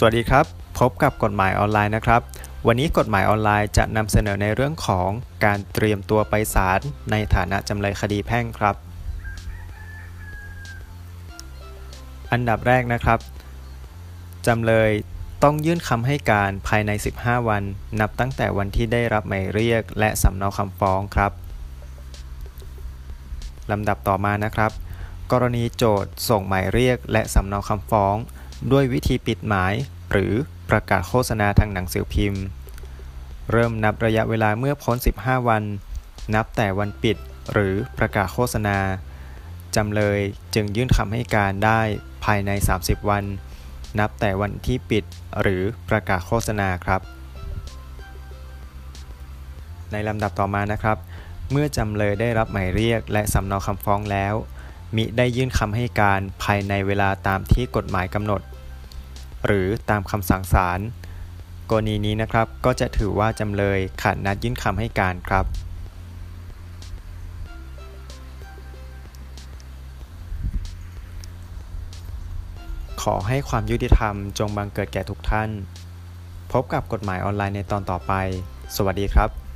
สวัสดีครับ พบกับกฎหมายออนไลน์นะครับ วันนี้กฎหมายออนไลน์จะนำเสนอในเรื่องของการเตรียมตัวไปศาลในฐานะจำเลยคดีแพ่งครับ อันดับแรกนะครับจำเลยต้องยื่นคำให้การภายใน 15 วัน นับตั้งแต่วันที่ได้รับหมายเรียก และสำเนาคำฟ้องครับลำดับต่อมานะครับ กรณีโจทย์ส่งหมายเรียก และสำเนาคำฟ้อง ด้วยวิธีปิดหมาย หรือประกาศโฆษณาทางหนังสือพิมพ์ เริ่มนับระยะเวลาเมื่อพ้น 15 วัน นับแต่วันปิดหรือประกาศโฆษณา จำเลยจึงยื่นคำให้การได้ภายใน 30 วัน นับแต่วันที่ปิดหรือประกาศโฆษณาครับ ในลำดับต่อมานะครับ เมื่อจำเลยได้รับหมายเรียกและสำเนาคำฟ้องแล้ว มิได้ยื่นคำให้การภายในเวลาตามที่กฎหมายกำหนด หรือตามคำสั่งศาลกรณีนี้นะครับก็จะถือว่าจำเลยขาดนัดยื่นคำให้การครับ ขอให้ความยุติธรรมจงบังเกิดแก่ทุกท่าน พบกับกฎหมายออนไลน์ในตอนต่อไป สวัสดีครับ